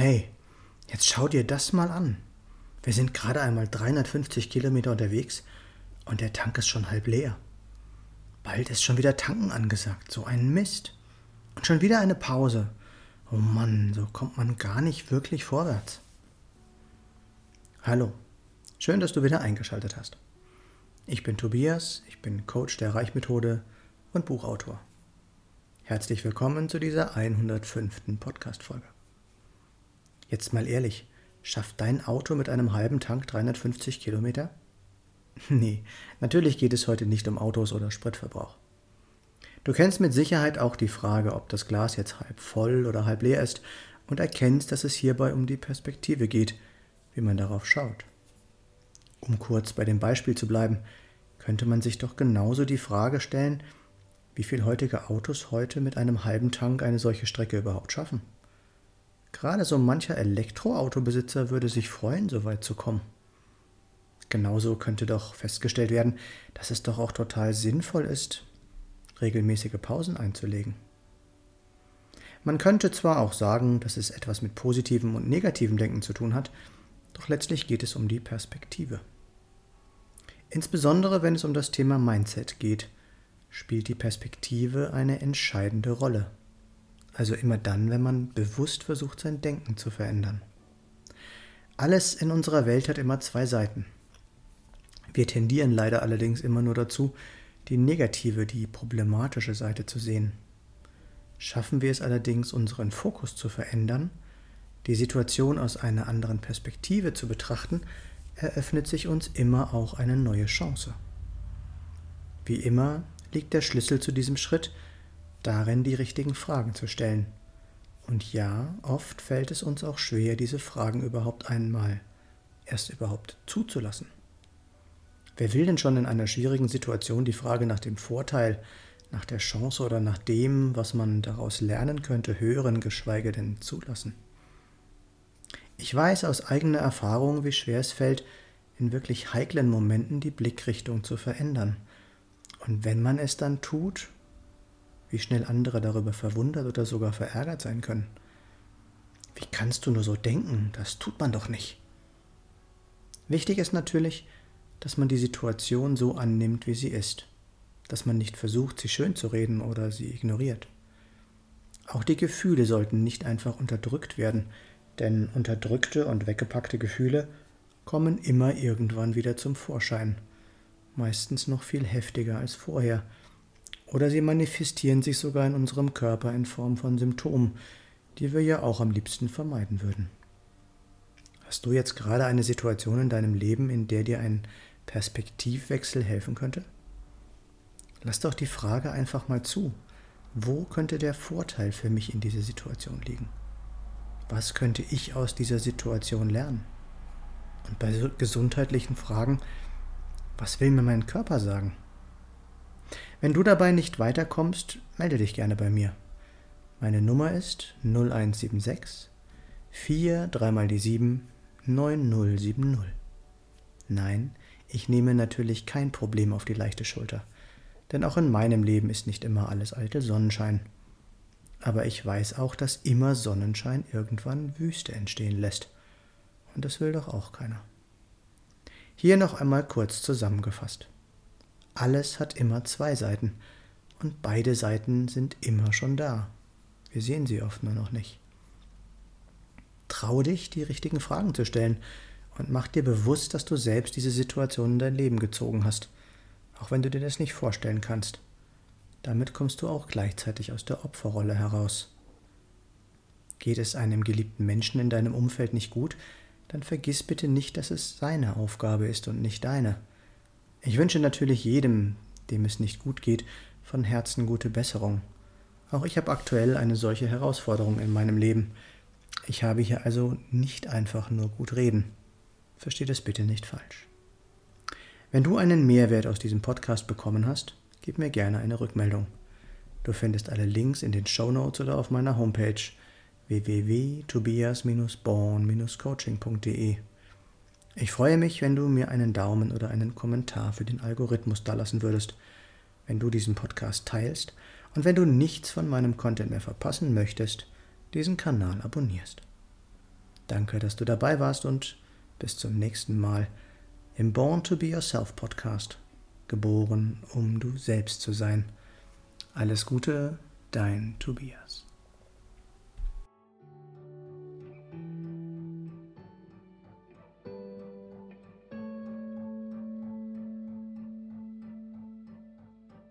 Hey, jetzt schau dir das mal an. Wir sind gerade einmal 350 Kilometer unterwegs und der Tank ist schon halb leer. Bald ist schon wieder Tanken angesagt. So ein Mist. Und schon wieder eine Pause. Oh Mann, so kommt man gar nicht wirklich vorwärts. Hallo, schön, dass du wieder eingeschaltet hast. Ich bin Tobias, ich bin Coach der Reichmethode und Buchautor. Herzlich willkommen zu dieser 105. Podcast-Folge. Jetzt mal ehrlich, schafft dein Auto mit einem halben Tank 350 Kilometer? Nee, natürlich geht es heute nicht um Autos oder Spritverbrauch. Du kennst mit Sicherheit auch die Frage, ob das Glas jetzt halb voll oder halb leer ist und erkennst, dass es hierbei um die Perspektive geht, wie man darauf schaut. Um kurz bei dem Beispiel zu bleiben, könnte man sich doch genauso die Frage stellen, wie viele heutige Autos heute mit einem halben Tank eine solche Strecke überhaupt schaffen. Gerade so mancher Elektroautobesitzer würde sich freuen, so weit zu kommen. Genauso könnte doch festgestellt werden, dass es doch auch total sinnvoll ist, regelmäßige Pausen einzulegen. Man könnte zwar auch sagen, dass es etwas mit positivem und negativem Denken zu tun hat, doch letztlich geht es um die Perspektive. Insbesondere wenn es um das Thema Mindset geht, spielt die Perspektive eine entscheidende Rolle. Also immer dann, wenn man bewusst versucht, sein Denken zu verändern. Alles in unserer Welt hat immer zwei Seiten. Wir tendieren leider allerdings immer nur dazu, die negative, die problematische Seite zu sehen. Schaffen wir es allerdings, unseren Fokus zu verändern, die Situation aus einer anderen Perspektive zu betrachten, eröffnet sich uns immer auch eine neue Chance. Wie immer liegt der Schlüssel zu diesem Schritt darin, die richtigen Fragen zu stellen. Und ja, oft fällt es uns auch schwer, diese Fragen überhaupt einmal erst überhaupt zuzulassen. Wer will denn schon in einer schwierigen Situation die Frage nach dem Vorteil, nach der Chance oder nach dem, was man daraus lernen könnte, hören, geschweige denn zulassen? Ich weiß aus eigener Erfahrung, wie schwer es fällt, in wirklich heiklen Momenten die Blickrichtung zu verändern. Und wenn man es dann tut, wie schnell andere darüber verwundert oder sogar verärgert sein können. Wie kannst du nur so denken? Das tut man doch nicht. Wichtig ist natürlich, dass man die Situation so annimmt, wie sie ist, dass man nicht versucht, sie schön zu reden oder sie ignoriert. Auch die Gefühle sollten nicht einfach unterdrückt werden, denn unterdrückte und weggepackte Gefühle kommen immer irgendwann wieder zum Vorschein, meistens noch viel heftiger als vorher, oder sie manifestieren sich sogar in unserem Körper in Form von Symptomen, die wir ja auch am liebsten vermeiden würden. Hast du jetzt gerade eine Situation in deinem Leben, in der dir ein Perspektivwechsel helfen könnte? Lass doch die Frage einfach mal zu. Wo könnte der Vorteil für mich in dieser Situation liegen? Was könnte ich aus dieser Situation lernen? Und bei gesundheitlichen Fragen, was will mir mein Körper sagen? Wenn du dabei nicht weiterkommst, melde dich gerne bei mir. Meine Nummer ist 0176 4 3 mal die 7 9070. Nein, ich nehme natürlich kein Problem auf die leichte Schulter, denn auch in meinem Leben ist nicht immer alles alte Sonnenschein. Aber ich weiß auch, dass immer Sonnenschein irgendwann Wüste entstehen lässt. Und das will doch auch keiner. Hier noch einmal kurz zusammengefasst. Alles hat immer zwei Seiten und beide Seiten sind immer schon da. Wir sehen sie oft nur noch nicht. Trau dich, die richtigen Fragen zu stellen und mach dir bewusst, dass du selbst diese Situation in dein Leben gezogen hast, auch wenn du dir das nicht vorstellen kannst. Damit kommst du auch gleichzeitig aus der Opferrolle heraus. Geht es einem geliebten Menschen in deinem Umfeld nicht gut, dann vergiss bitte nicht, dass es seine Aufgabe ist und nicht deine. Ich wünsche natürlich jedem, dem es nicht gut geht, von Herzen gute Besserung. Auch ich habe aktuell eine solche Herausforderung in meinem Leben. Ich habe hier also nicht einfach nur gut reden. Versteh das bitte nicht falsch. Wenn du einen Mehrwert aus diesem Podcast bekommen hast, gib mir gerne eine Rückmeldung. Du findest alle Links in den Show Notes oder auf meiner Homepage www.tobias-born-coaching.de. Ich freue mich, wenn du mir einen Daumen oder einen Kommentar für den Algorithmus dalassen würdest, wenn du diesen Podcast teilst und wenn du nichts von meinem Content mehr verpassen möchtest, diesen Kanal abonnierst. Danke, dass du dabei warst und bis zum nächsten Mal im Born to Be Yourself Podcast. Geboren, um du selbst zu sein. Alles Gute, dein Tobias.